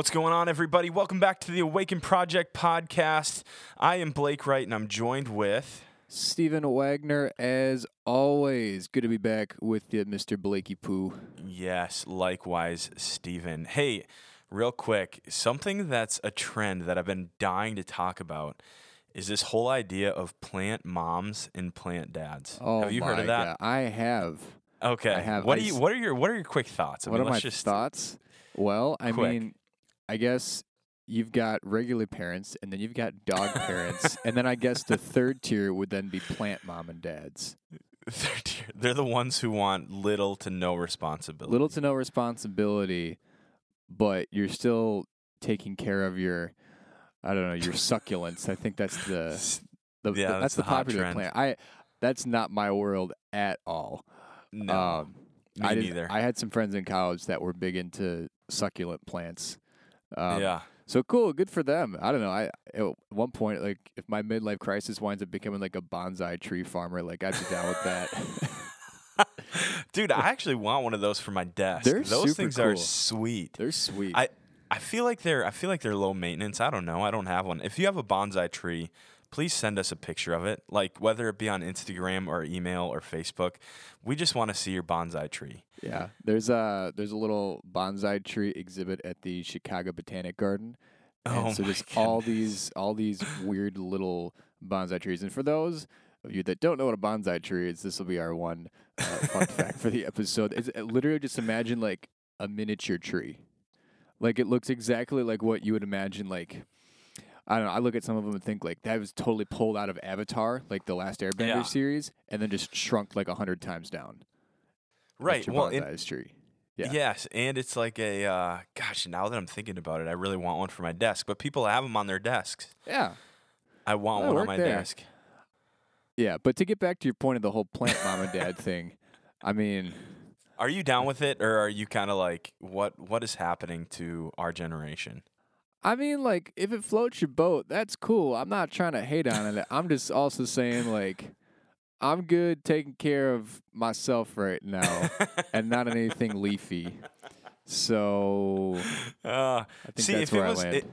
What's going on, everybody? Welcome back to the Awaken Project podcast. I am Blake Wright, and I'm joined with. Stephen Wagner, as always. Good to be back with you, Mr. Blakey Poo. Yes, likewise, Stephen. Hey, real quick, something that's a trend that I've been dying to talk about is this whole idea of plant moms and plant dads. Oh, have you heard of that? God. I have. Okay. I have. What I do you? What are your What are your quick thoughts? I what mean, are my just thoughts? Well, I Quick. mean, I guess you've got regular parents, and then you've got dog parents, and then I guess the third tier would then be plant mom and dads. They're, they're the ones who want little to no responsibility. Little to no responsibility, but you're still taking care of your, I don't know, your succulents. I think that's the, the, yeah, the that's, that's the the popular trend. plan. I that's not my world at all. No, um, me I neither. I had some friends in college that were big into succulent plants. Um, yeah. So cool, good for them. I don't know. I at one point, like, if my midlife crisis winds up becoming like a bonsai tree farmer, like I'd be down with that. Dude, I actually want one of those for my desk. They're those things are sweet. They're sweet. I I feel like they're I feel like they're low maintenance. I don't know. I don't have one. If you have a bonsai tree, please send us a picture of it. Like whether it be on Instagram or email or Facebook. We just want to see your bonsai tree. yeah, there's a there's a little bonsai tree exhibit at the Chicago Botanic Garden. And Oh so just all these all these weird little bonsai trees. And for those of you that don't know what a bonsai tree is, this will be our one uh, fun fact for the episode. It's literally just imagine like a miniature tree. Like it looks exactly like what you would imagine like I don't know. I look at some of them and think like that was totally pulled out of Avatar, like the last Airbender Yeah. series, and then just shrunk like a hundred times down. Right. Well, in- tree. Yeah. Yes, and it's like a uh, gosh. Now that I'm thinking about it, I really want one for my desk. But people have them on their desks. Yeah. I want Yeah, one on my there. desk. Yeah. But to get back to your point of the whole plant mom and dad thing, I mean, Are you down with it, or are you kind of like what What is happening to our generation? I mean, like, if it floats your boat, that's cool. I'm not trying to hate on it. I'm just also saying, like, I'm good taking care of myself right now and not on anything leafy. So Uh, I think see, that's if it where was, I land. it,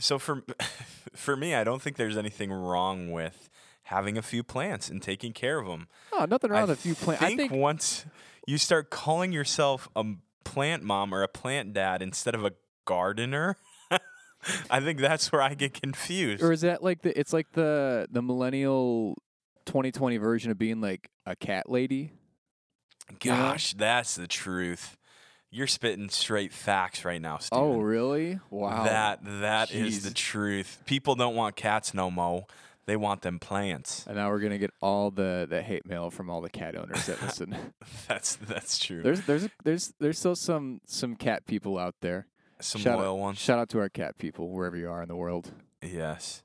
so for for me, I don't think there's anything wrong with having a few plants and taking care of them. oh, nothing wrong I with a few plants. I think once you start calling yourself a plant mom or a plant dad instead of a gardener, I think that's where I get confused. or is that like the it's like the the millennial 2020 version of being like a cat lady? you know? Gosh, that's the truth. You're spitting straight facts right now, oh, Stephen. Oh, really? Wow. That that is the truth. People don't want cats no mo. They want them plants. and now we're gonna get all the, the hate mail from all the cat owners that listen. That's that's true. There's there's there's there's still some some cat people out there. Some shout loyal out, ones. Shout out to our cat people wherever you are in the world. Yes.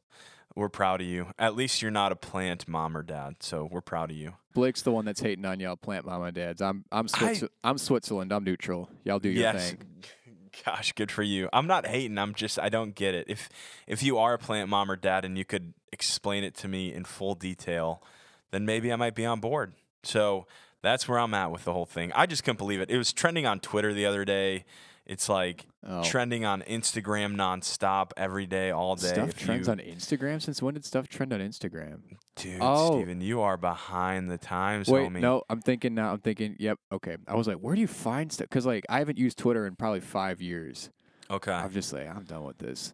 We're proud of you. At least you're not a plant mom or dad, so we're proud of you. Blake's the one that's hating on y'all plant mom and dads. I'm I'm I- I'm Switzerland. I'm neutral. Y'all do your yes. thing. Gosh, good for you. I'm not hating. I'm just I don't get it. If if you are a plant mom or dad and you could explain it to me in full detail, then maybe I might be on board. So that's where I'm at with the whole thing. I just couldn't believe it. It was trending on Twitter the other day. It's like Oh. trending on Instagram nonstop every day, all day. Stuff If trends you- on Instagram. Since when did stuff trend on Instagram? Dude, Oh. Stephen, you are behind the times, Wait, homie. no, I'm thinking now. I'm thinking. Yep. Okay. I was like, where do you find stuff? Because like I haven't used Twitter in probably five years. Okay. I'm just like I'm done with this.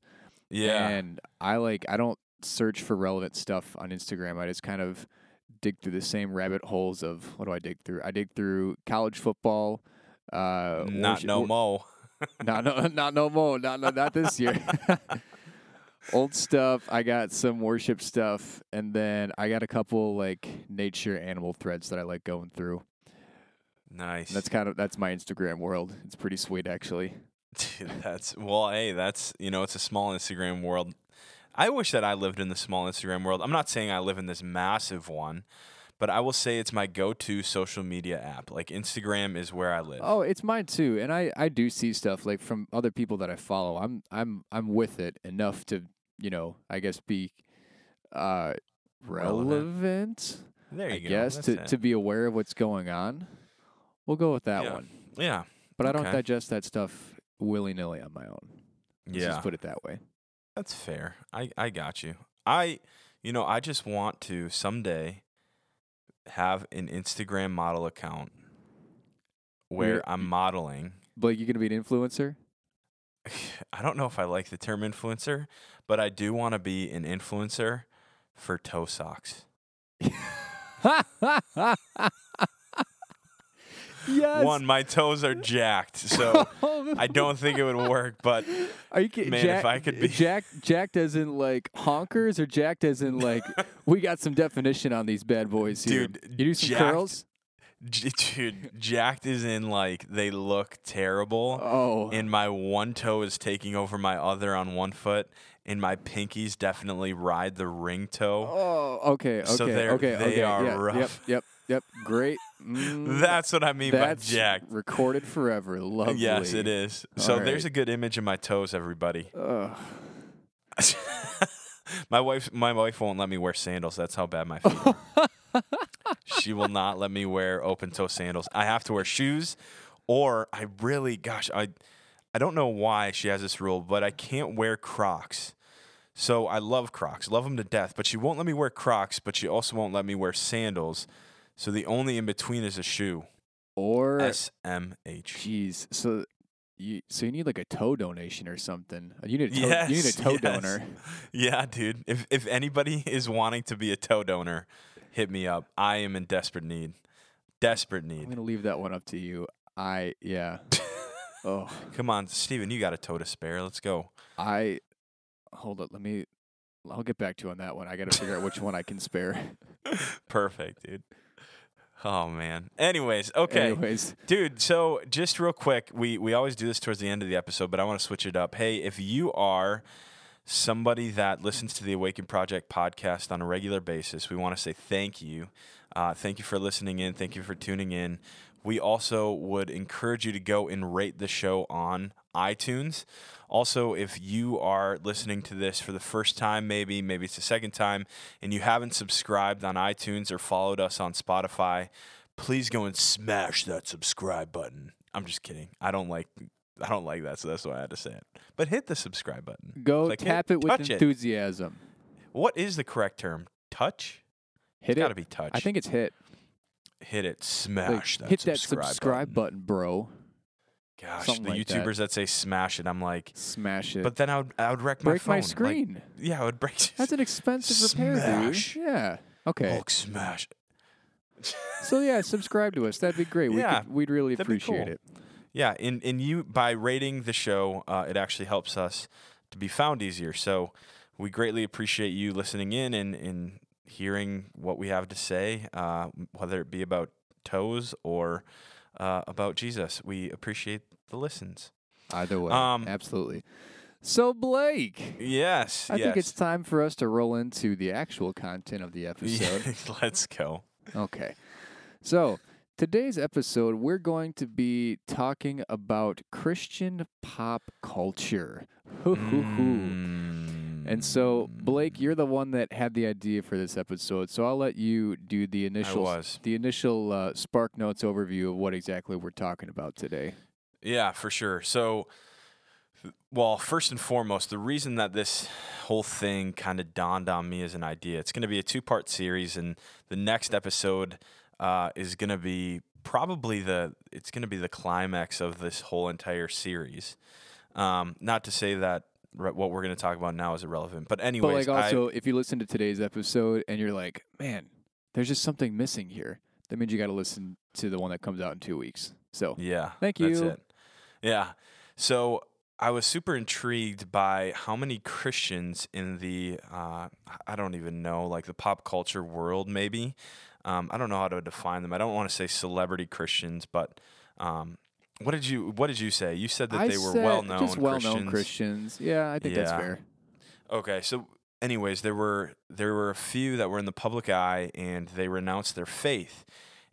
yeah. And I like I don't search for relevant stuff on Instagram. I just kind of dig through the same rabbit holes of what do I dig through? I dig through college football. Uh, Not no mo. Not no not no more. Not no, not this year. Old stuff. I got some worship stuff, and then I got a couple like nature animal threads that I like going through. Nice. That's kind of that's my Instagram world. It's pretty sweet actually. Dude, that's well, hey, that's you know, it's a small Instagram world. I wish that I lived in the small Instagram world. I'm not saying I live in this massive one, but I will say it's my go-to social media app. Like Instagram is where I live. Oh, it's mine too, and I I do see stuff like from other people that I follow. I'm I'm I'm with it enough to you know I guess be uh Relevant. relevant. there you I go. guess That's to it. to be aware of what's going on. We'll go with that Yeah. one. yeah. But I don't digest that stuff willy nilly on my own. Let's Yeah. just put it that way. That's fair. I, I got you. I, you know, I just want to someday have an Instagram model account where You're- I'm modeling. But you're gonna be an influencer? I don't know if I like the term influencer, but I do want to be an influencer for toe socks. yes. One, my toes are jacked, so oh, I don't think it would work. But Are you kidding? Man, Jack, if I could be- Jack, jacked as in like honkers, or jacked as in like we got some definition on these bad boys here. Dude, you do some jacked- curls. j- dude, jacked is in like they look terrible. Oh, and my one toe is taking over my other on one foot, and my pinkies definitely ride the ring toe. oh, okay, okay, So okay, they okay. are yeah, Yep, yep, yep. Great. Mm, That's what I mean by jacked. recorded forever. Lovely. Yes, it is. So All there's a good image of my toes, everybody. My wife, my wife won't let me wear sandals. That's how bad my feet are. she will not let me wear open toe sandals. I have to wear shoes, or I really, gosh, I, I don't know why she has this rule, but I can't wear Crocs. So I love Crocs, love them to death. But she won't let me wear Crocs, but she also won't let me wear sandals. So the only in between is a shoe. Or S M H. jeez, so you so you need like a toe donation or something. You need a toe, you need a toe yes. donor. Yeah, dude. If if anybody is wanting to be a toe donor, hit me up. I am in desperate need. Desperate need. I'm gonna leave that one up to you. I yeah. oh, Come on, Stephen, you got a toe to spare. Let's go. I hold up. Let me. I'll get back to you on that one. I got to figure out which one I can spare. Perfect, dude. Oh man. Anyways, okay. Anyways, Dude, so just real quick, we we always do this towards the end of the episode, but I want to switch it up. Hey, if you are somebody that listens to the Awaken Project podcast on a regular basis, we want to say thank you. Uh, thank you for listening in. Thank you for tuning in. We also would encourage you to go and rate the show on iTunes. Also, if you are listening to this for the first time, maybe, maybe it's the second time, and you haven't subscribed on iTunes or followed us on Spotify, please go and smash that subscribe button. I'm just kidding. I don't like I don't like that, so that's why I had to say it. But hit the subscribe button. go Like, hit- tap it with touch it. enthusiasm. What is the correct term? Touch? Hit it's Gotta be touch. I think it's hit. hit it. Like, Smash that hit subscribe that subscribe button. button, bro. Gosh, something the like that. YouTubers that. say smash it, I'm like, Smash it. but then I would I would wreck my break phone. my Like, screen. yeah, I would break. That's an expensive repair, Smash. dude. Yeah. Okay. Hulk smash. So yeah, subscribe to us. That'd be great. We Yeah, could, we'd really that'd be appreciate cool. it. Yeah, and, and you by rating the show, uh, it actually helps us to be found easier. So we greatly appreciate you listening in and, and hearing what we have to say, uh, whether it be about toes or uh, about Jesus. We appreciate the listens. Either way, Um, absolutely. So Blake, Yes, I yes. think it's time for us to roll into the actual content of the episode. Let's go. Okay. So, today's episode, we're going to be talking about Christian pop culture. Hoo, hoo, hoo. And so, Blake, you're the one that had the idea for this episode. So I'll let you do the initial the initial uh, Spark Notes overview of what exactly we're talking about today. Yeah, for sure. So, well, first and foremost, the reason that this whole thing kind of dawned on me as an idea, it's going to be a two part series, and the next episode uh, is going to be probably the it's going to be the climax of this whole entire series. Um, not to say that re- what we're going to talk about now is irrelevant, but But anyways, like I- also, if you listen to today's episode and you're like, "Man, there's just something missing here," that means you got to listen to the one that comes out in two weeks. So Yeah. Thank you. That's it. Yeah. So I was super intrigued by how many Christians in the uh, I don't even know like the pop culture world maybe. Um, I don't know how to define them. I don't want to say celebrity Christians, but um, what did you what did you say? You said that I they were well known just well known Christians. Christians. Yeah, I think that's fair. Okay, so anyways, there were there were a few that were in the public eye and they renounced their faith.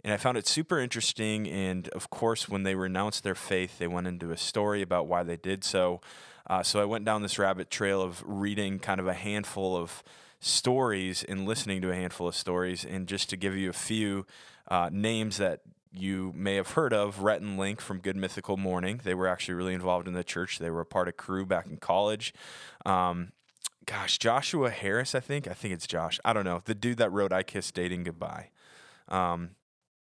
And I found it super interesting and of course when they renounced their faith, they went into a story about why they did so. Uh, so I went down this rabbit trail of reading kind of a handful of stories and listening to a handful of stories and just to give you a few uh, names that you may have heard of Rhett and Link from Good Mythical Morning. They were actually really involved in the church. They were a part of crew back in college. Um, gosh, Joshua Harris, I think. I think it's Josh. I don't know. The dude that wrote I Kiss Dating Goodbye. Um,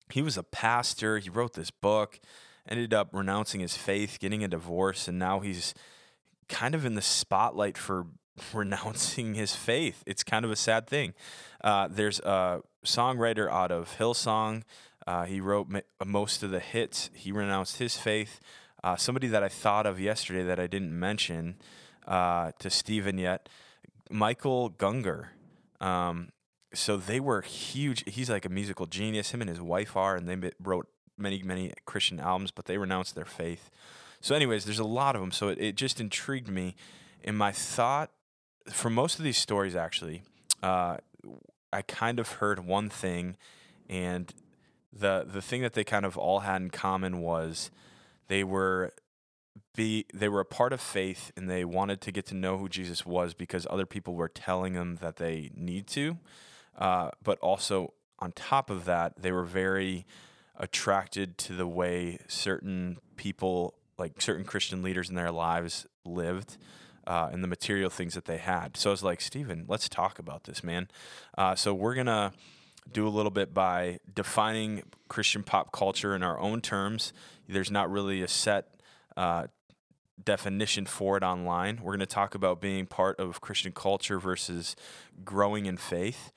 he was a pastor. He wrote this book, ended up renouncing his faith, getting a divorce, and now he's kind of in the spotlight for renouncing his faith. It's kind of a sad thing. Uh, there's a songwriter out of Hillsong. Uh, he wrote most of the hits. He renounced his faith. Uh, somebody that I thought of yesterday that I didn't mention uh, to Stephen yet, Michael Gungor. Um, so they were huge. He's like a musical genius. Him and his wife are, and they wrote many, many Christian albums, but they renounced their faith. So, anyways, there's a lot of them. So it, it just intrigued me. And my thought for most of these stories, actually, uh, I kind of heard one thing, and the the thing that they kind of all had in common was they were be they were a part of faith and they wanted to get to know who Jesus was because other people were telling them that they need to. Uh, but also on top of that, they were very attracted to the way certain people, like certain Christian leaders in their lives, lived. Uh, and the material things that they had. So I was like, Stephen, let's talk about this, man. Uh, so we're to do a little bit by defining Christian pop culture in our own terms. There's not really a set uh, definition for it online. We're going to talk about being part of Christian culture versus growing in faith.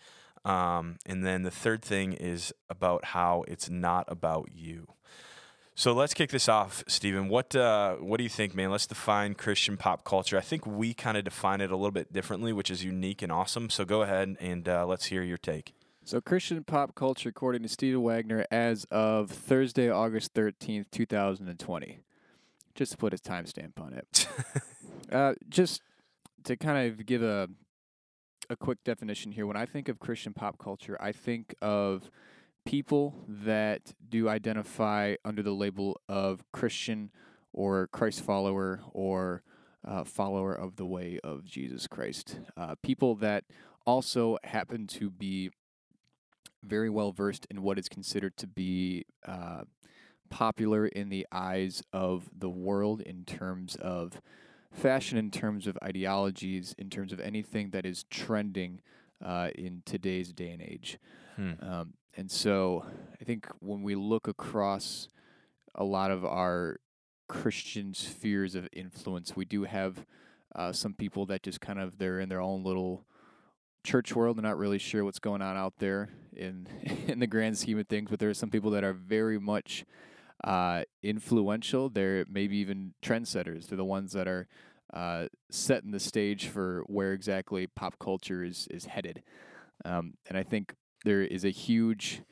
Um, and then the third thing is about how it's not about you. So let's kick this off, Stephen. What uh, what do you think, man? Let's define Christian pop culture. I think we kind of define it a little bit differently, which is unique and awesome. So go ahead and uh, let's hear your take. So Christian pop culture, according to Stephen Wagner, as of Thursday, August thirteenth, two thousand and twenty. Just to put a timestamp on it. uh, just to kind of give a a quick definition here. When I think of Christian pop culture, I think of people that do identify under the label of Christian or Christ follower or uh, follower of the way of Jesus Christ. Uh, people that also happen to be very well versed in what is considered to be uh, popular in the eyes of the world in terms of fashion, in terms of ideologies, in terms of anything that is trending uh, in today's day and age. Hmm. Um, and so I think when we look across a lot of our Christian spheres of influence, we do have uh, some people that just kind of they're in their own little church world. They're not really sure what's going on out there in in the grand scheme of things. But there are some people that are very much uh, influential. They're maybe even trendsetters. They're the ones that are uh, setting the stage for where exactly pop culture is is headed. Um, and I think there is a huge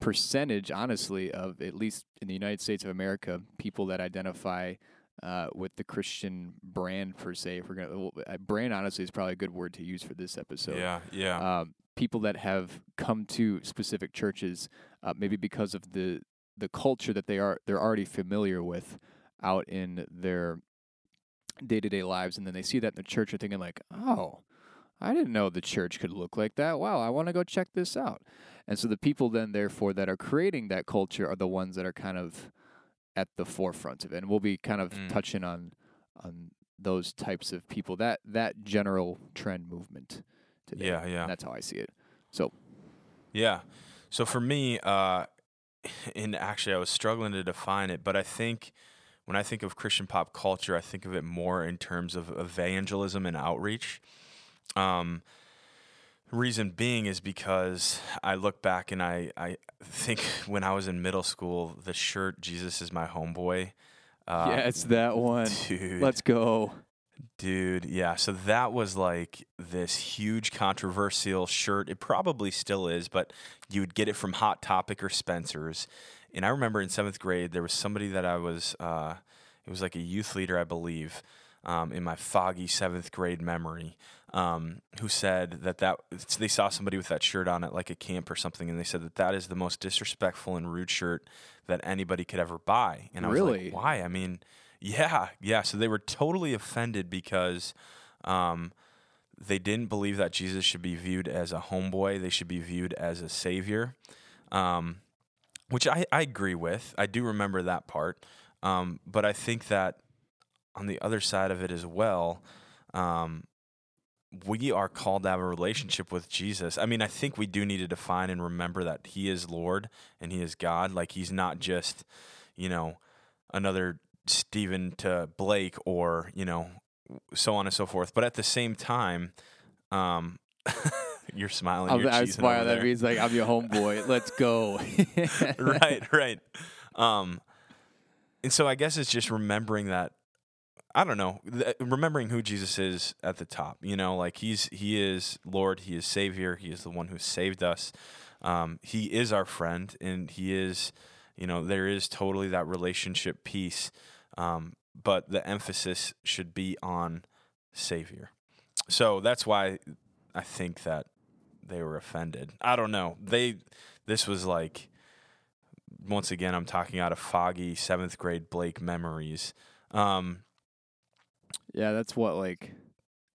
percentage, honestly, of at least in the United States of America, people that identify uh, with the Christian brand per se. If we're gonna well, uh, brand, honestly, is probably a good word to use for this episode. Yeah, yeah. Um, people that have come to specific churches, uh, maybe because of the the culture that they are they're already familiar with out in their day to day lives, and then they see that in the church, are thinking like, oh I didn't know the church could look like that. Wow, I want to go check this out. And so the people then, therefore, that are creating that culture are the ones that are kind of at the forefront of it. And we'll be kind of mm. touching on on those types of people, that that general trend movement today. Yeah, yeah. And that's how I see it. So Yeah. So for me, uh and actually I was struggling to define it, but I think when I think of Christian pop culture, I think of it more in terms of evangelism and outreach. Um, reason being is because I look back and I, I think when I was in middle school, the shirt "Jesus is my homeboy." Uh, yeah, it's that one. Dude, let's go. Dude, yeah. So that was like this huge controversial shirt. It probably still is, but you would get it from Hot Topic or Spencer's. And I remember in seventh grade, there was somebody that I was, uh, it was like a youth leader, I believe, um, in my foggy seventh grade memory um, who said that that they saw somebody with that shirt on at like a camp or something, and they said that that is the most disrespectful and rude shirt that anybody could ever buy. And I was like, why? I mean, yeah, yeah. So they were totally offended because. Um, they didn't believe that Jesus should be viewed as a homeboy. They should be viewed as a savior. Um, which I, I agree with. I do remember that part. Um, but I think that on the other side of it as well, um, we are called to have a relationship with Jesus. I mean, I think we do need to define and remember that He is Lord and He is God. Like He's not just, you know, another Stephen to Blake or you know, so on and so forth. But at the same time, um, you're smiling. I'm, you're I'm smiling. That means like I'm your homeboy. Let's go. right, right. Um, and so I guess it's just remembering that. I don't know, remembering who Jesus is at the top. You know, like he's he is Lord, he is Savior, he is the one who saved us. Um, he is our friend, and he is, you know, there is totally that relationship piece. Um, but the emphasis should be on Savior. So that's why I think that they were offended. I don't know. They this was like once again I'm talking out of foggy seventh grade Blake memories. Um, yeah, that's what like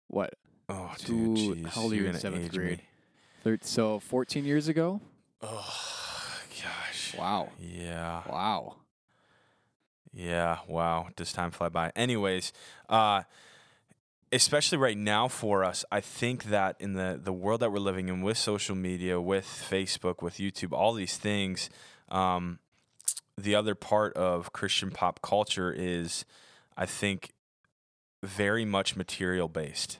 what oh, Two- dude, jeez, how old are you in seventh grade? thir- so 14 years ago. Oh gosh. Wow. Yeah. Wow. Yeah, wow. Does time fly by? Anyways, uh, especially right now for us, I think that in the, the world that we're living in with social media, with Facebook, with YouTube, all these things, um, the other part of Christian pop culture is, I think, very much material based.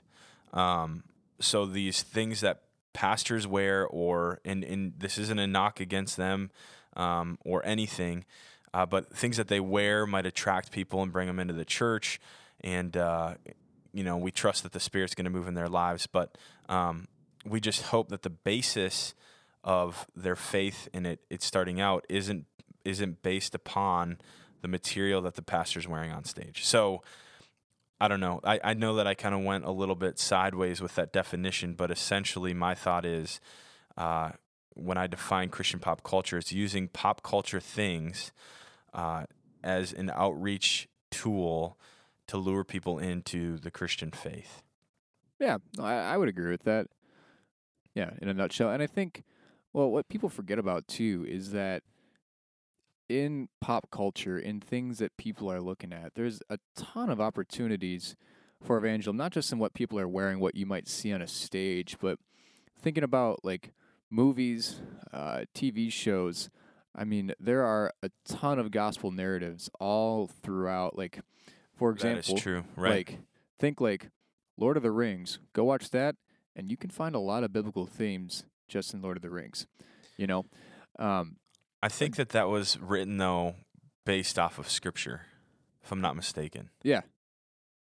Um, so these things that pastors wear, or and, and this isn't a knock against them um, or anything, uh, but things that they wear might attract people and bring them into the church. And, uh, you know, we trust that the Spirit's going to move in their lives. But um, we just hope that the basis of their faith in it, it's starting out, isn't isn't based upon the material that the pastor's wearing on stage. So I don't know. I, I know that I kind of went a little bit sideways with that definition, but essentially my thought is uh, when I define Christian pop culture, it's using pop culture things uh, as an outreach tool to lure people into the Christian faith. Yeah, I, I would agree with that. Yeah, in a nutshell. And I think, well, what people forget about too is that in pop culture, in things that people are looking at, there's a ton of opportunities for evangelism, not just in what people are wearing, what you might see on a stage, but thinking about like movies, uh, TV shows. I mean, there are a ton of gospel narratives all throughout. Like, for example, that is true, right? like think like Lord of the Rings. Go watch that, and you can find a lot of biblical themes just in Lord of the Rings. You know, um, I think that that was written though based off of scripture, if I'm not mistaken. Yeah.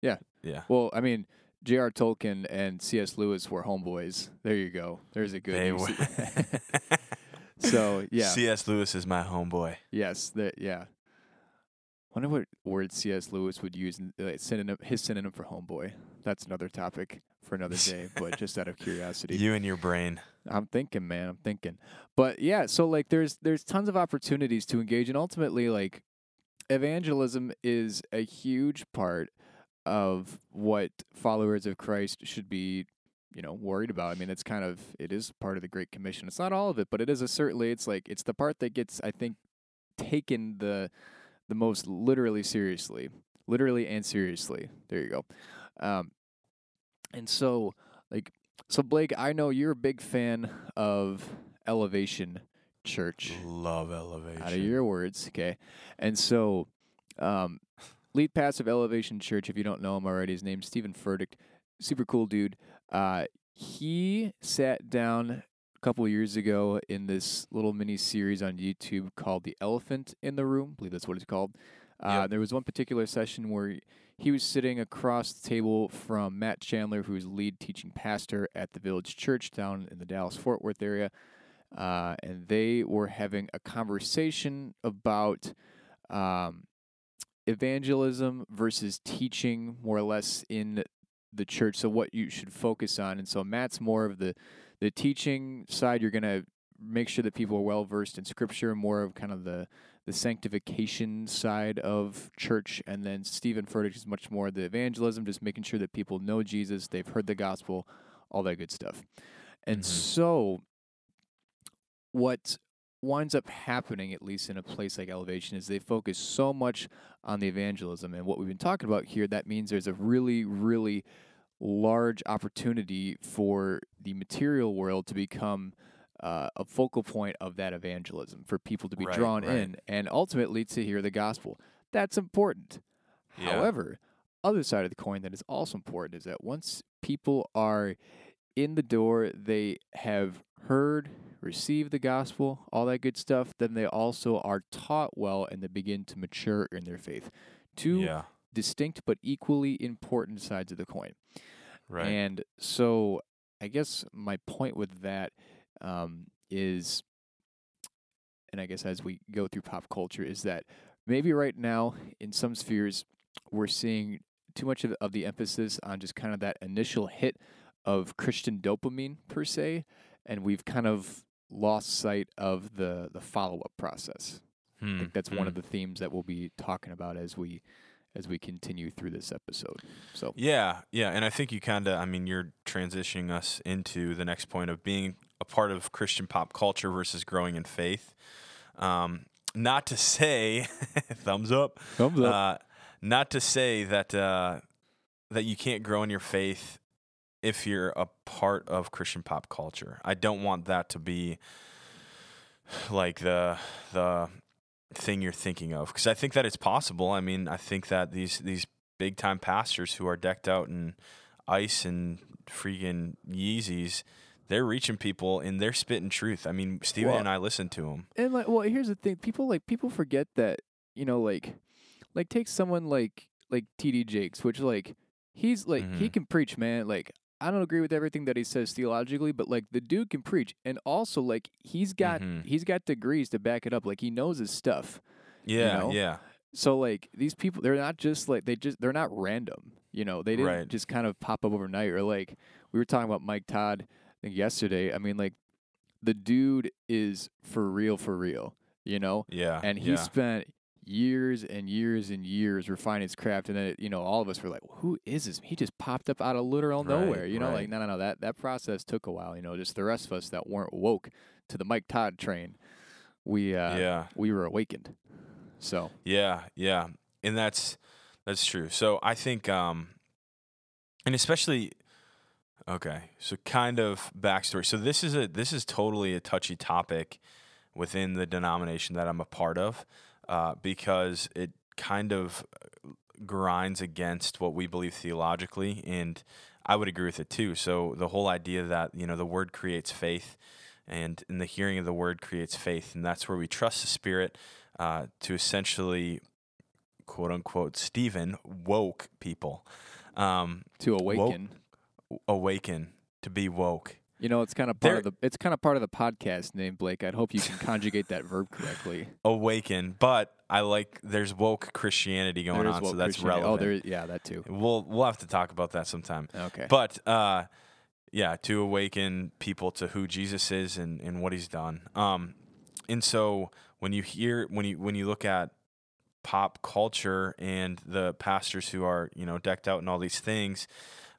Yeah. Yeah. well, I mean, J.R. Tolkien and C.S. Lewis were homeboys. There you go. There's a good. They were. so yeah, C.S. Lewis is my homeboy. yes, that yeah. Wonder what word C.S. Lewis would use uh, synonym his synonym for homeboy. That's another topic for another day. but just out of curiosity, You and your brain. I'm thinking, man. I'm thinking. But yeah, so like there's there's tons of opportunities to engage and ultimately like evangelism is a huge part of what followers of Christ should be, you know, worried about. I mean, it's kind of it is part of the great commission. It's not all of it, but it is a certainly it's like it's the part that gets I think taken the the most literally seriously. Literally and seriously. There you go. Um and so like so Blake, I know you're a big fan of Elevation Church. Love elevation. Out of your words, okay. And so, um, lead pastor of Elevation Church, if you don't know him already, his name's Steven Furtick. Super cool dude. Uh, he sat down a couple years ago in this little mini series on YouTube called "The Elephant in the Room." I believe that's what it's called. Uh, Yep. There was one particular session where he was sitting across the table from Matt Chandler, who's lead teaching pastor at the Village Church down in the Dallas Fort Worth area. Uh, and they were having a conversation about um, evangelism versus teaching, more or less, in the church. So, what you should focus on. And so, Matt's more of the, the teaching side. You're going to make sure that people are well versed in scripture, more of kind of the the sanctification side of church, and then Steven Furtick is much more the evangelism, just making sure that people know Jesus, they've heard the gospel, all that good stuff. And Mhm. so, what winds up happening, at least in a place like Elevation, is they focus so much on the evangelism and what we've been talking about here. That means there's a really, really large opportunity for the material world to become uh, a focal point of that evangelism, for people to be Right, drawn right. in and ultimately to hear the gospel. That's important. Yeah. However, other side of the coin that is also important is that once people are in the door, they have heard, received the gospel, all that good stuff, then they also are taught well and they begin to mature in their faith. Two Yeah. distinct but equally important sides of the coin. Right. And so I guess my point with that um, is, and I guess as we go through pop culture, is that maybe right now in some spheres we're seeing too much of, of the emphasis on just kind of that initial hit of Christian dopamine per se, and we've kind of lost sight of the the follow up process. I Hmm, think that's one of hmm. the themes that we'll be talking about as we as we continue through this episode. So Yeah, yeah, and I think you kind of, I mean, you're transitioning us into the next point of being a part of Christian pop culture versus growing in faith. Um, not to say, thumbs up, thumbs uh, not to say that uh, that you can't grow in your faith if you're a part of Christian pop culture. I don't want that to be like the the thing you're thinking of because I think that it's possible. I mean, I think that these these big time pastors who are decked out in ice and freaking Yeezys, they're reaching people and they're spitting truth. I mean, Stephen Well- and I listen to them. And like, well, here's the thing: people like people forget that you know, like, like take someone like like T.D. Jakes, which like he's like he Mhm. can preach, man. Like I don't agree with everything that he says theologically, but like the dude can preach, and also like he's got Mhm. he's got degrees to back it up. Like he knows his stuff. Yeah, know? yeah, So like these people, they're not just like they just they're not random. You know, they didn't Right. just kind of pop up overnight. Or like we were talking about Mike Todd, think yesterday. I mean, like the dude is for real, for real. You know, yeah. and he yeah. spent years and years and years refining his craft and then it, you know all of us were like who is this he just popped up out of literal Right, nowhere you know right. like no no no that that process took a while you know just the rest of us that weren't woke to the mike todd train we uh yeah. we were awakened so Yeah, yeah. And that's that's true. So I think um and especially okay, so kind of backstory. So this is a this is totally a touchy topic within the denomination that I'm a part of, uh, because it kind of grinds against what we believe theologically and I would agree with it too. So the whole idea that, you know, the word creates faith and in the hearing of the word creates faith and that's where we trust the spirit uh, to essentially quote unquote Stephen woke people um, to awaken awaken to be woke. You know it's kind of part of the it's kind of part of the podcast name blake. I'd hope you can conjugate that verb correctly. Awaken but I like there's woke Christianity going on so that's Christianity. relevant. oh there yeah that too. We'll we'll have to talk about that sometime. Okay. But uh yeah to awaken people to who jesus is and, and what he's done. Um and so when you hear when you when you look at pop culture and the pastors who are you know decked out in all these things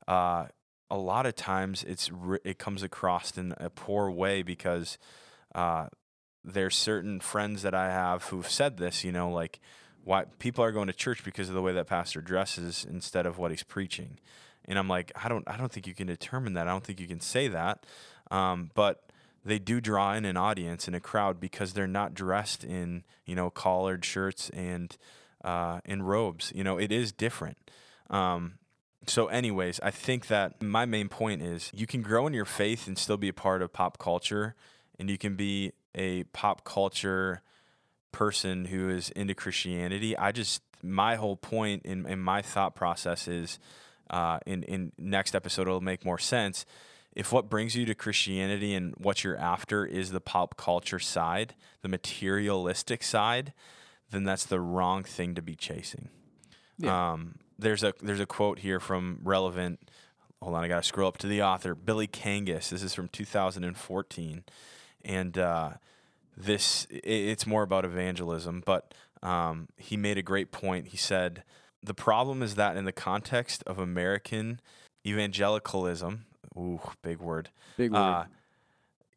uh a lot of times it's it comes across in a poor way because uh there's certain friends that I have who've said this, you know, like why people are going to church because of the way that pastor dresses instead of what he's preaching. And I'm like, I don't I don't think you can determine that. I don't think you can say that. Um, but they do draw in an audience and a crowd because they're not dressed in, you know, collared shirts and uh, in robes. You know, it is different. Um, so, anyways, I think that my main point is you can grow in your faith and still be a part of pop culture, and you can be a pop culture person who is into Christianity. I just my whole point in, in my thought process is uh, in in next episode it'll make more sense. If what brings you to Christianity and what you're after is the pop culture side, the materialistic side, then that's the wrong thing to be chasing. Yeah. Um, there's a there's a quote here from relevant. Hold on, I got to scroll up to the author, Billy Kangas. This is from 2014, and uh, this i it's more about evangelism. But um, he made a great point. He said the problem is that in the context of American evangelicalism, ooh, big word, big word uh,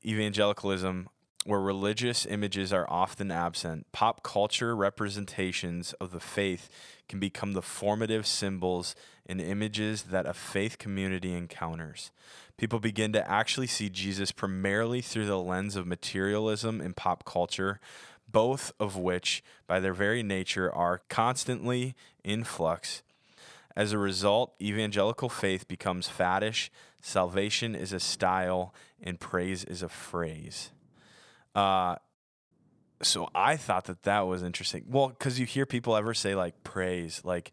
evangelicalism, where religious images are often absent, pop culture representations of the faith can become the formative symbols and images that a faith community encounters. People begin to actually see Jesus primarily through the lens of materialism and pop culture, both of which, by their very nature, are constantly in flux. As a result, evangelical faith becomes faddish, salvation is a style, and praise is a phrase. Uh, so I thought that that was interesting. Well, because you hear people ever say like praise, like,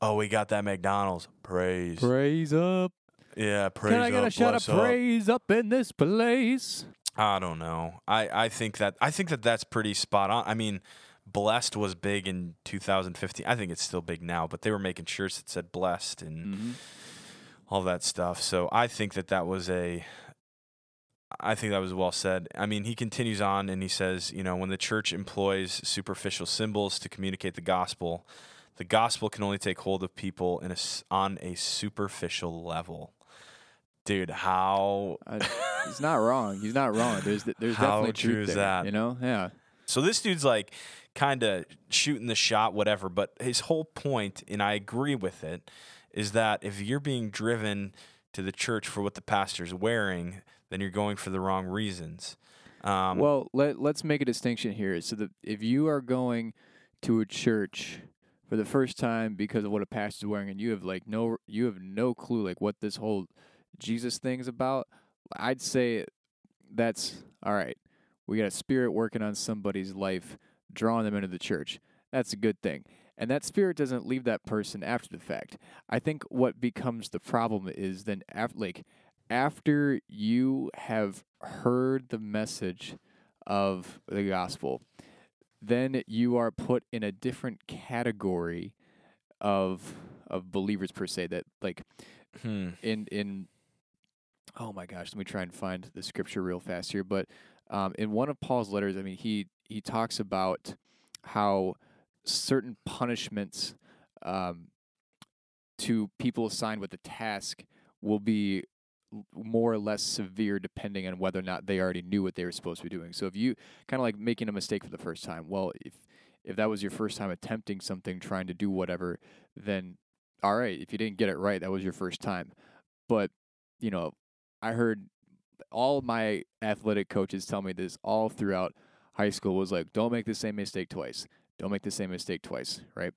"Oh, we got that McDonald's praise." Praise up. Yeah, praise. Can I get up, a shout of bless up. praise up in this place? I don't know. I I think that I think that that's pretty spot on. I mean, blessed was big in 2015. I think it's still big now, but they were making shirts that said blessed and Mm-hmm. all that stuff. So I think that that was a I think that was well said. I mean, he continues on and he says, you know, when the church employs superficial symbols to communicate the gospel, the gospel can only take hold of people in a on a superficial level. Dude, how he's not wrong. He's not wrong. There's there's How definitely true truth is there, that? You know, yeah. So this dude's like kind of shooting the shot, whatever. But his whole point, and I agree with it, is that if you're being driven to the church for what the pastor's wearing, then you're going for the wrong reasons. Um, well, let let's make a distinction here. So that if you are going to a church for the first time because of what a pastor's wearing, and you have like no you have no clue like what this whole Jesus thing is about, I'd say that's all right. We got a spirit working on somebody's life, drawing them into the church. That's a good thing. And that spirit doesn't leave that person after the fact. I think what becomes the problem is then after like after you have heard the message of the gospel, then you are put in a different category of of believers per se that like hmm, in in oh my gosh let me try and find the scripture real fast here but um, in one of paul's letters i mean he he talks about how certain punishments um, to people assigned with the task will be more or less severe depending on whether or not they already knew what they were supposed to be doing. So if you kind of like making a mistake for the first time well if if that was your first time attempting something trying to do whatever then all right if you didn't get it right that was your first time. But you know i heard all my athletic coaches tell me this all throughout high school was like don't make the same mistake twice. Don't make the same mistake twice right?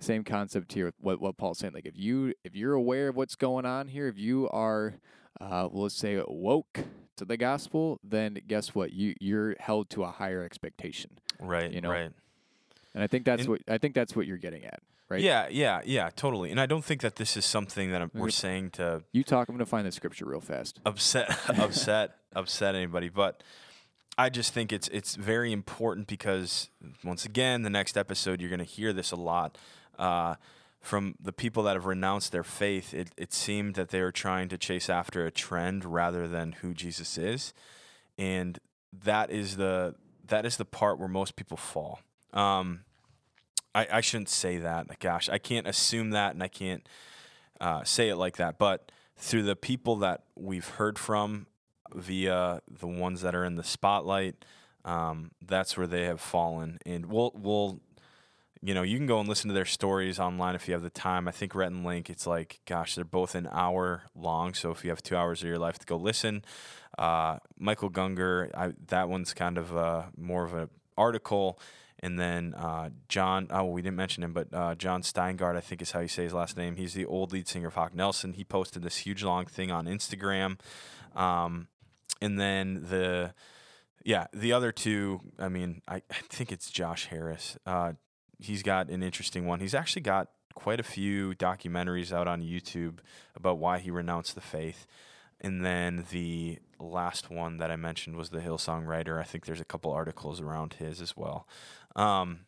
Same concept here with what, what paul's saying like if you if you're aware of what's going on here if you are uh, let's say woke to the gospel then guess what? You you're held to a higher expectation right, you know, right. and i think that's And- what i think that's what you're getting at right? Yeah, yeah, yeah, totally. And I don't think that this is something that I'm, we're saying to you talk i'm gonna find the scripture real fast. upset upset upset anybody but i just think it's it's very important because once again the next episode you're going to hear this a lot. Uh, from the people that have renounced their faith it, it seemed that they were trying to chase after a trend rather than who jesus is. And that is the that is the part where most people fall. Um, I, I shouldn't say that. Gosh i can't assume that and i can't uh, say it like that. But through the people that we've heard from via the ones that are in the spotlight, um, that's where they have fallen. And we'll we'll you know, you can go and listen to their stories online if you have the time. I think Rhett and Link, it's like, gosh, they're both an hour long. So if you have two hours of your life to go listen, uh, Michael Gungor, I, that one's kind of uh, more of an article. And then uh, John, oh, we didn't mention him, but uh, John Steingard, I think is how you say his last name. He's the old lead singer of Hawk Nelson. He posted this huge long thing on Instagram. Um, and then the, yeah, the other two, I mean, I, I think it's Josh Harris. Uh, he's got an interesting one. He's actually got quite a few documentaries out on YouTube about why he renounced the faith. And then the last one that I mentioned was the Hillsong writer. I think there's a couple articles around his as well. Um,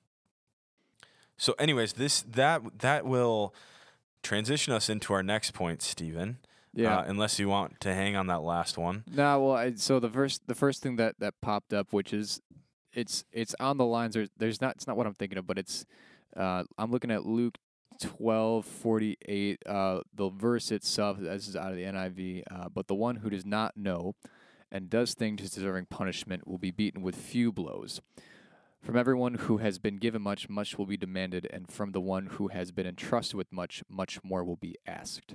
so, anyways, this that that will transition us into our next point, Stephen. Yeah. Uh, unless you want to hang on that last one. No, well, I, so the first the first thing that that popped up, which is it's it's on the lines. There's there's not it's not what I'm thinking of, but it's uh, I'm looking at Luke twelve forty eight. Uh, the verse itself, this is out of the NIV. Uh, but the one who does not know, and does things deserving punishment will be beaten with few blows. From everyone who has been given much, much will be demanded, and from the one who has been entrusted with much, much more will be asked.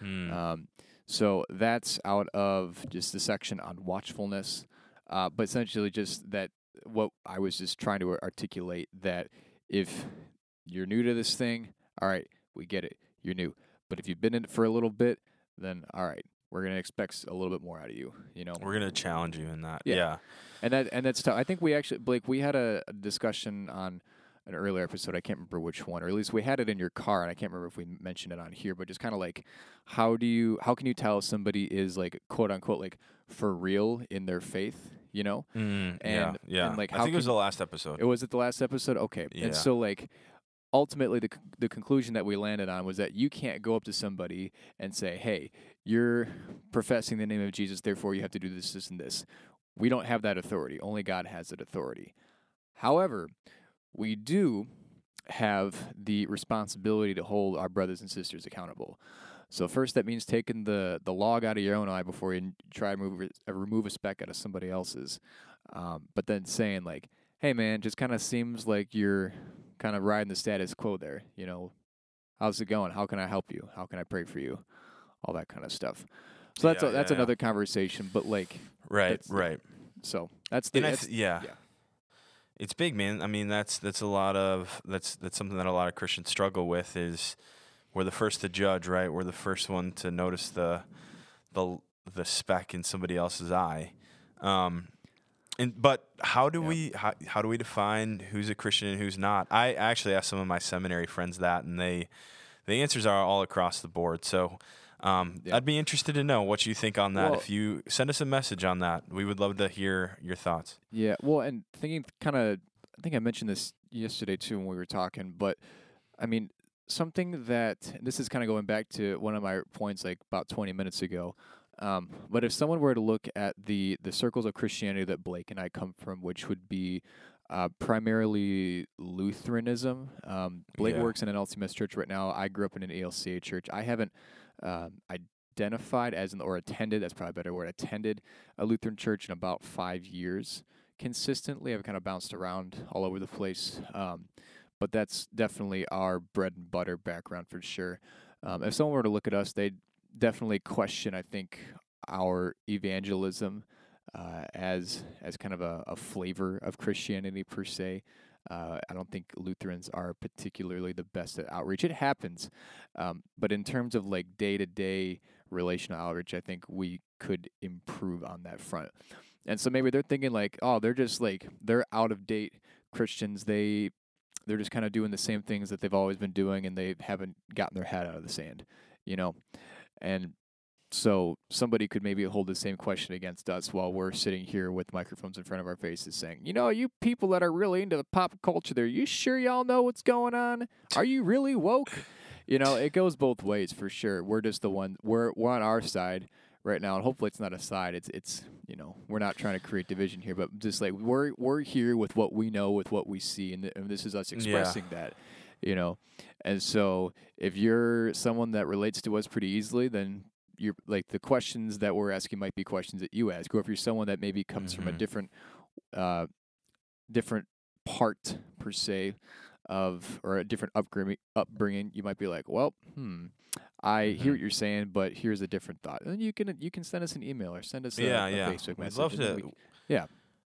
Hmm. Um, so that's out of just the section on watchfulness, uh, but essentially just that what I was just trying to articulate that if you're new to this thing, all right, we get it, you're new. But if you've been in it for a little bit, then all right, we're gonna expect a little bit more out of you. You know, We're gonna challenge you in that. Yeah. Yeah. and that and that's tough. I think we actually Blake, we had a, a discussion on an earlier episode. I can't remember which one, or at least we had it in your car, and I can't remember if we mentioned it on here. But just kind of like, how do you how can you tell if somebody is like quote unquote like for real in their faith? You know, Mm. And- Yeah. and, like, I think it was the last episode. it was at the last episode. Okay, Yeah. and so like. Ultimately, the the conclusion that we landed on was that you can't go up to somebody and say, "Hey, you're professing the name of Jesus, therefore you have to do this, this, and this." We don't have that authority. Only God has that authority. However, we do have the responsibility to hold our brothers and sisters accountable. So first, that means taking the the log out of your own eye before you try to remove uh, remove a speck out of somebody else's. Um, but then saying like, "Hey, man, just kind of seems like you're kind of riding the status quo there. You know, how's it going? How can I help you? How can I pray for you? All that kind of stuff." So that's Yeah, a, that's yeah, yeah. another conversation. But like, right. Right. so that's the that's, th- yeah. yeah. It's big, man. I mean, that's that's a lot of that's that's something that a lot of Christians struggle with is we're the first to judge, right? We're the first one to notice the the the speck in somebody else's eye. Um and but how do Yeah. we how, how do we define who's a Christian and who's not? I actually asked some of my seminary friends that and they the answers are all across the board. So um, Yeah. I'd be interested to know what you think on that. Well- if you send us a message on that, we would love to hear your thoughts. Yeah, well, and thinking kind of, I think I mentioned this yesterday too when we were talking, but I mean, something that and this is kind of going back to one of my points like about 20 minutes ago. Um, but if someone were to look at the the circles of Christianity that Blake and I come from, which would be uh, primarily Lutheranism. Um, Blake Yeah. works in an LCMS church right now. I grew up in an ELCA church. I haven't um, identified as an or attended. That's probably a better word. Attended a Lutheran church in about five years consistently. I've kind of bounced around all over the place, um, but that's definitely our bread and butter background for sure. Um, if someone were to look at us, they'd definitely question, I think, our evangelism uh, as as kind of a, a flavor of Christianity per se. Uh, I don't think Lutherans are particularly the best at outreach. It happens, um, but in terms of like day to day relational outreach, I think we could improve on that front. And so maybe they're thinking like, oh, they're just like they're out of date Christians. They they're just kind of doing the same things that they've always been doing, and they haven't gotten their head out of the sand, you know. And so somebody could maybe hold the same question against us while we're sitting here with microphones in front of our faces saying, you know, you people that are really into the pop culture there, you sure y'all know what's going on? Are you really woke? You know, it goes both ways for sure. We're just the one we're we're on our side right now, and hopefully it's not a side. It's it's you know we're not trying to create division here, but just like we're we're here with what we know, with what we see, and, th- and this is us expressing that, you know. And so if you're someone that relates to us pretty easily, then you're like the questions that we're asking might be questions that you ask, or if you're someone that maybe comes from a Mhm. different uh, different part per se of or a different upbringing upbringing you might be like well hmm i hear Mhm. what you're saying but here's a different thought and you can you can send us an email or send us a, yeah, a yeah. facebook We'd message love to. we- yeah.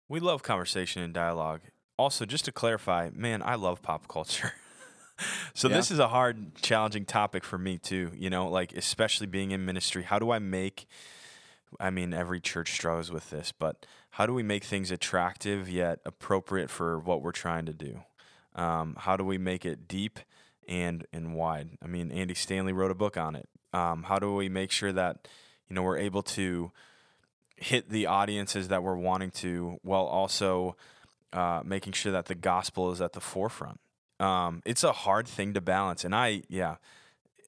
We love conversation and dialogue. Also, just to clarify, man, I love pop culture. so Yeah. this is a hard, challenging topic for me too. You know, like especially being in ministry. How do I make? I mean, every church struggles with this, but how do we make things attractive yet appropriate for what we're trying to do? Um, how do we make it deep and and wide? I mean, Andy Stanley wrote a book on it. Um, how do we make sure that you know we're able to hit the audiences that we're wanting to, while also uh, making sure that the gospel is at the forefront? Um, it's a hard thing to balance, and I yeah,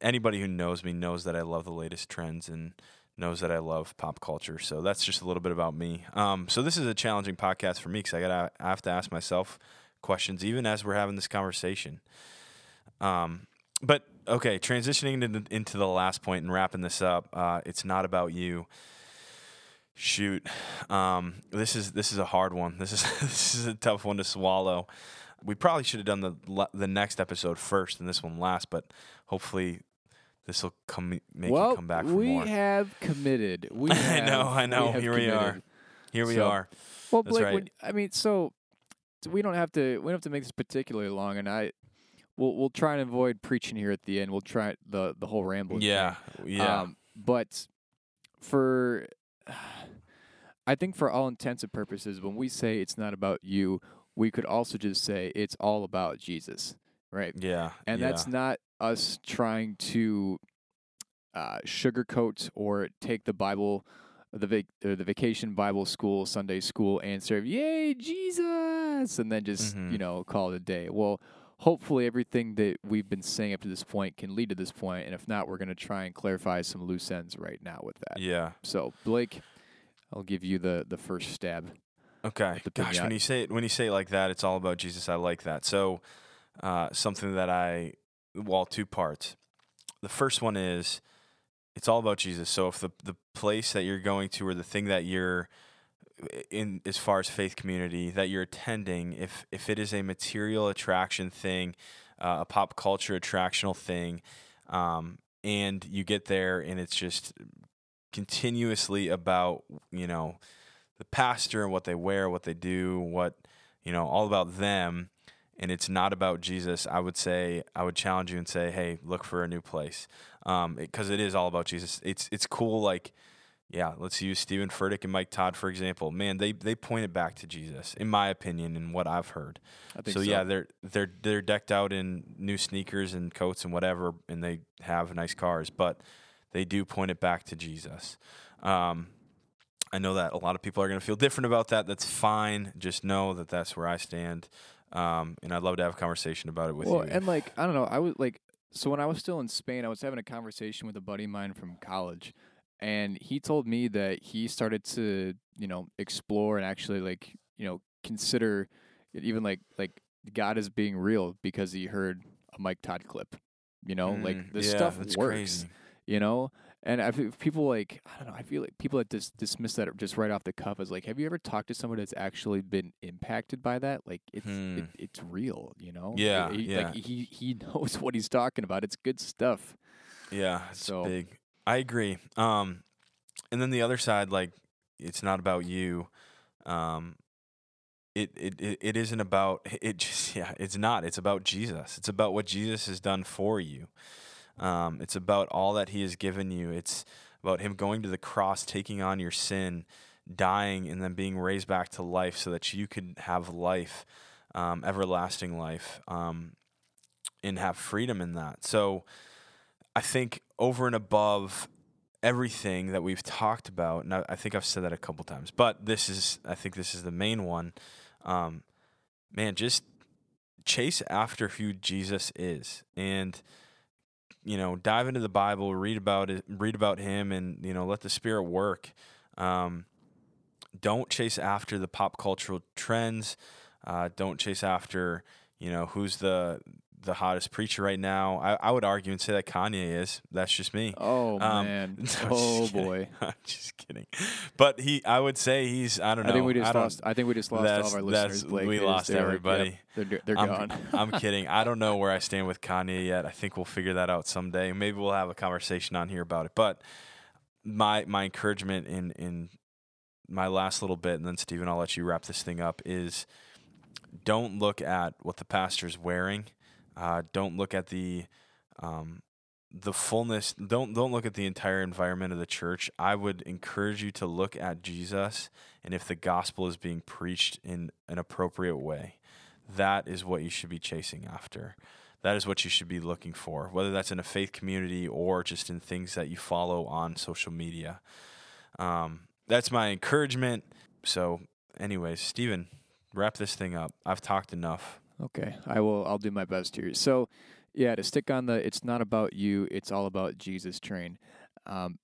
anybody who knows me knows that I love the latest trends and knows that I love pop culture. So that's just a little bit about me. Um, so this is a challenging podcast for me because I gotta I have to ask myself questions even as we're having this conversation. Um, but okay, transitioning into, into the last point and wrapping this up, uh, it's not about you. Shoot, um, this is this is a hard one. This is this is a tough one to swallow. We probably should have done the the next episode first and this one last, but hopefully this will come make well, you come back for we more. have committed. We I know, I know. have Here we are. Here we so- are. Well, Blake, right. when, I mean, so, so we don't have to we don't have to make this particularly long, and I we'll we'll try and avoid preaching here at the end. We'll try the the whole rambling. thing. Yeah, yeah, Um, but for, I think for all intents and purposes, when we say it's not about you, we could also just say it's all about Jesus, right? yeah. And yeah. that's not us trying to uh, sugarcoat or take the Bible, the vac- the vacation Bible school, Sunday school answer "Yay Jesus," and then just you Mhm. know call it a day. Well, hopefully everything that we've been saying up to this point can lead to this point, and if not, we're going to try and clarify some loose ends right now with that. yeah. So Blake, I'll give you the the first stab. Okay. Gosh, when you say it, when you say it like that, it's all about Jesus. I like that. So, uh, something that I, well, two parts. The first one is, it's all about Jesus. So if the the place that you're going to or the thing that you're in as far as faith community that you're attending, if if it is a material attraction thing, uh, a pop culture attractional thing, um, and you get there and it's just continuously about you know the pastor and what they wear, what they do, what you know, all about them, and it's not about Jesus. I would say I would challenge you and say, hey, look for a new place, um, because it is all about Jesus. It's it's cool, like. Yeah, let's use Stephen Furtick and Mike Todd for example. Man, they they point it back to Jesus, in my opinion, and what I've heard. I think So, yeah, they're they're they're decked out in new sneakers and coats and whatever, and they have nice cars, but they do point it back to Jesus. Um, I know that a lot of people are going to feel different about that. That's fine. Just know that that's where I stand, um, and I'd love to have a conversation about it with well, you. and like I don't know, I was like, so when I was still in Spain, I was having a conversation with a buddy of mine from college, and he told me that he started to, you know, explore and actually like, you know, consider even like like God as being real because he heard a Mike Todd clip. You know, Mm, like this yeah, stuff works. crazy. You know, and I feel people like I don't know. I feel like people that dis- dismiss that just right off the cuff as like, have you ever talked to someone that's actually been impacted by that? Like it's Hmm. it, it's real. You know. Yeah, He, yeah. Like he he knows what he's talking about. It's good stuff. Yeah, it's So- big. I agree. Um, and then the other side, like, it's not about you. Um, it, it it isn't about it. Just yeah, it's not. It's about Jesus. It's about what Jesus has done for you. Um, it's about all that He has given you. It's about Him going to the cross, taking on your sin, dying, and then being raised back to life, so that you could have life, um, everlasting life, um, and have freedom in that. So. I think over and above everything that we've talked about, and I, think I've said that a couple times, but this is, I think this is the main one. Um, man, just chase after who Jesus is, and you know, dive into the Bible, read about it, read about Him, and you know, let the Spirit work. Um, don't chase after the pop cultural trends. Uh, don't chase after you know who's the the hottest preacher right now. I, I would argue and say that Kanye is. That's just me. Oh Um, man. no, oh boy. I'm just kidding. But he, I would say he's. I don't know. I think we just don't- lost. I think we just lost all of our listeners. Blake. we lost they're like, everybody. yep, they're they're I'm, gone. I'm kidding. I don't know where I stand with Kanye yet. I think we'll figure that out someday. Maybe we'll have a conversation on here about it. But my my encouragement in in my last little bit, and then Stephen, I'll let you wrap this thing up. Is don't look at what the pastor's wearing. Uh, don't look at the um, the fullness. Don't don't look at the entire environment of the church. I would encourage you to look at Jesus, and if the gospel is being preached in an appropriate way, that is what you should be chasing after. That is what you should be looking for, whether that's in a faith community or just in things that you follow on social media. Um, that's my encouragement. So, anyways, Stephen, wrap this thing up. I've talked enough. Okay, I will. I'll do my best here. So, yeah, to stick on the "it's not about you, it's all about Jesus" train. Um,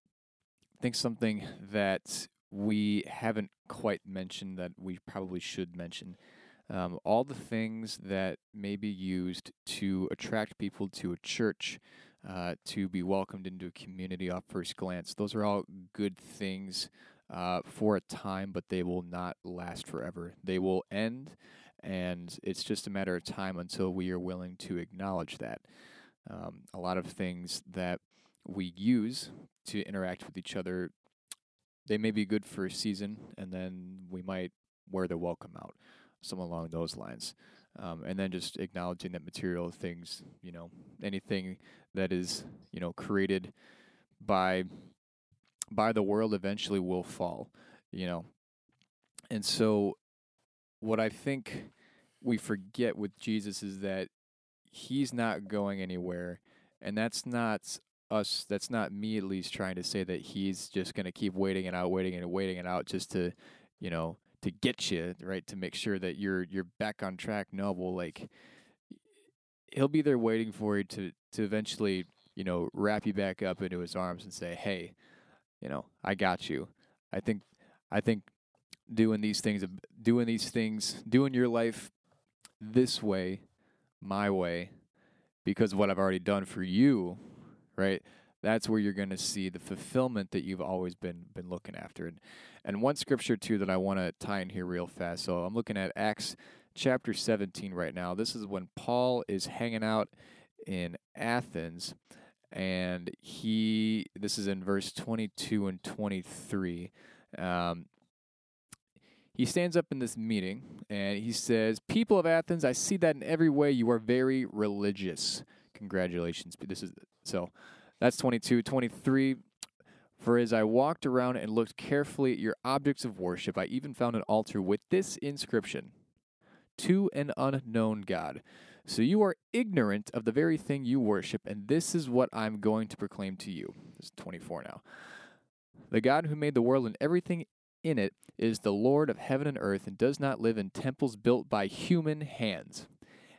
I think something that we haven't quite mentioned that we probably should mention. Um, all the things that may be used to attract people to a church, uh, to be welcomed into a community off first glance. Those are all good things uh, for a time, but they will not last forever. They will end, and it's just a matter of time until we are willing to acknowledge that. Um, a lot of things that we use to interact with each other, they may be good for a season, and then we might wear the welcome out, something along those lines. Um, and then just acknowledging that material things, you know, anything that is, you know, created by by the world eventually will fall, you know. And so what I think we forget with Jesus is that he's not going anywhere and that's not us that's not me at least trying to say that he's just going to keep waiting and out waiting and waiting it out just to, you know, to get you, right? To make sure that you're you're back on track. No, well like he'll be there waiting for you to to eventually, you know, wrap you back up into his arms and say, "Hey, you know, I got you. I think I think doing these things doing these things, doing your life this way, my way, because of what I've already done for you, right? That's where you're going to see the fulfillment that you've always been been looking after. And and one scripture too that I want to tie in here real fast. So I'm looking at Acts chapter 17 right now. This is when Paul is hanging out in Athens and he this is in verse 22 and 23 um, he stands up in this meeting and he says people of athens i see that in every way. You are very religious. Congratulations. This is so that's 22 23 for as i walked around and looked carefully at your objects of worship i even found an altar with this inscription to an unknown god so you are ignorant of the very thing you worship, and this is what I'm going to proclaim to you. This is 24 now. The God who made the world and everything in it is the Lord of heaven and earth, and does not live in temples built by human hands.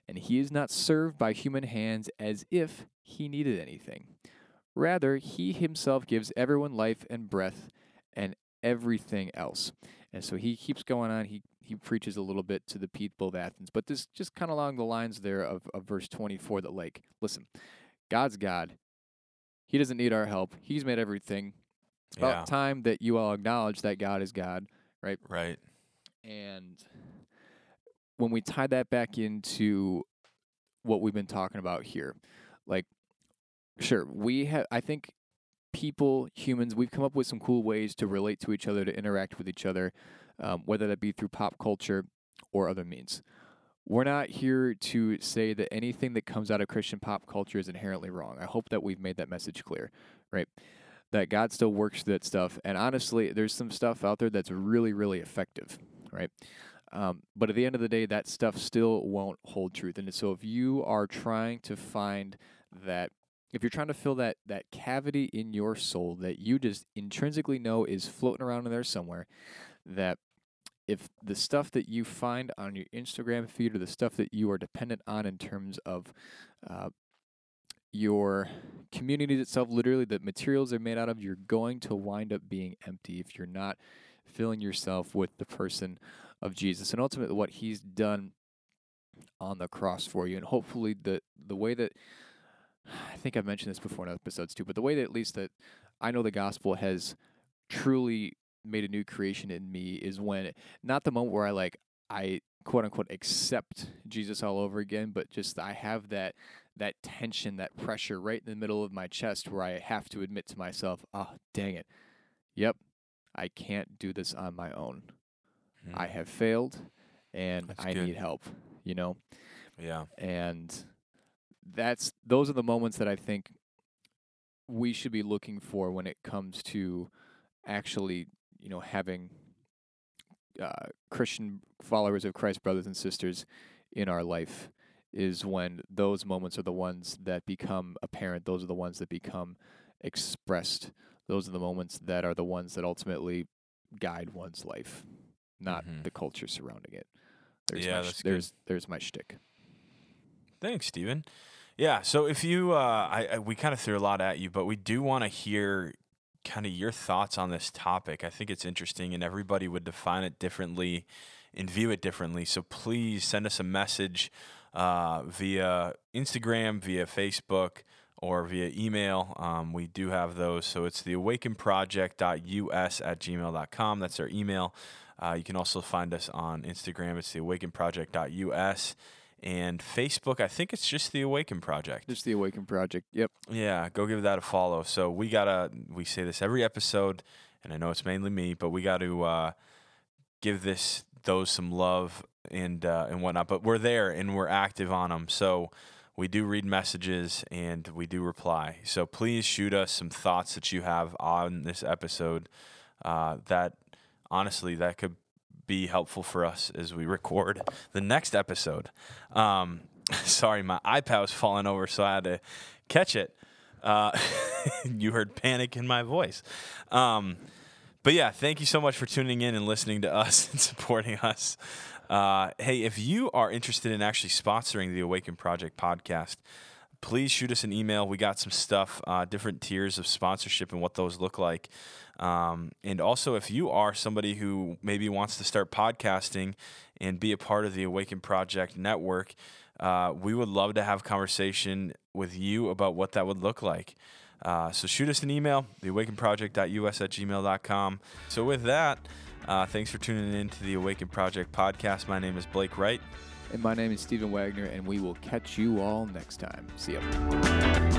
And he is not served by human hands as if he needed anything. Rather, he himself gives everyone life and breath and everything else. And so he keeps going on. He he preaches a little bit to the people of Athens. But this just kind of along the lines there of, of verse 24 that, like, listen, God's God. He doesn't need our help. He's made everything. It's about Yeah. time that you all acknowledge that God is God, right? Right. And when we tie that back into what we've been talking about here, like, sure, we have, I think people, humans, we've come up with some cool ways to relate to each other, to interact with each other, um, whether that be through pop culture or other means. We're not here to say that anything that comes out of Christian pop culture is inherently wrong. I hope that we've made that message clear, right? That God still works through that stuff. And honestly, there's some stuff out there that's really, really effective, right? Um, but at the end of the day, that stuff still won't hold truth. And so if you are trying to find that if you're trying to fill that that cavity in your soul that you just intrinsically know is floating around in there somewhere that if the stuff that you find on your Instagram feed or the stuff that you are dependent on in terms of uh, your community itself, literally the materials they're made out of, you're going to wind up being empty if you're not filling yourself with the person of Jesus and ultimately what He's done on the cross for you. And hopefully, the the way that I think I've mentioned this before in episodes too, but the way that at least that I know the gospel has truly made a new creation in me is when not the moment where I like I quote unquote accept Jesus all over again, but just I have that that tension, that pressure right in the middle of my chest where I have to admit to myself, oh dang it. Yep, I can't do this on my own. I have failed and That's I good. need help, you know? Yeah. and that's those are the moments that I think we should be looking for when it comes to actually, you know, having uh, Christian followers of Christ, brothers and sisters, in our life. Is when those moments are the ones that become apparent. Those are the ones that become expressed. Those are the moments that are the ones that ultimately guide one's life, not Mhm. the culture surrounding it. There's Yeah, my sh- there's there's my shtick. Thanks, Stephen. Yeah, so if you, uh, I, I we kind of threw a lot at you, but we do want to hear kind of your thoughts on this topic. I think it's interesting, and everybody would define it differently and view it differently. So please send us a message uh, via Instagram, via Facebook, or via email. Um, we do have those. So it's the awakenproject.us at gmail.com. That's our email. Uh, you can also find us on Instagram. It's the awakenproject.us. And Facebook, I think it's just the Awaken Project. Just the Awaken Project. Yep. Yeah, go give that a follow. So we gotta we say this every episode, and I know it's mainly me, but we got to uh, give this those some love and uh, and whatnot. But we're there and we're active on them. So we do read messages and we do reply. So please shoot us some thoughts that you have on this episode. Uh, that honestly, that could be helpful for us as we record the next episode. Um, sorry, my iPad was falling over, so I had to catch it. Uh, you heard panic in my voice. Um, but yeah, thank you so much for tuning in and listening to us and supporting us. Uh, hey, if you are interested in actually sponsoring the Awaken Project podcast, please shoot us an email. We got some stuff, uh, different tiers of sponsorship and what those look like. Um, and also, if you are somebody who maybe wants to start podcasting and be a part of the Awaken Project network, uh, we would love to have a conversation with you about what that would look like. Uh, so shoot us an email, theawakenproject.us at gmail.com. So with that, uh, thanks for tuning in to the Awaken Project podcast. My name is Blake Wright. And my name is Stephen Wagner, and we will catch you all next time. See ya.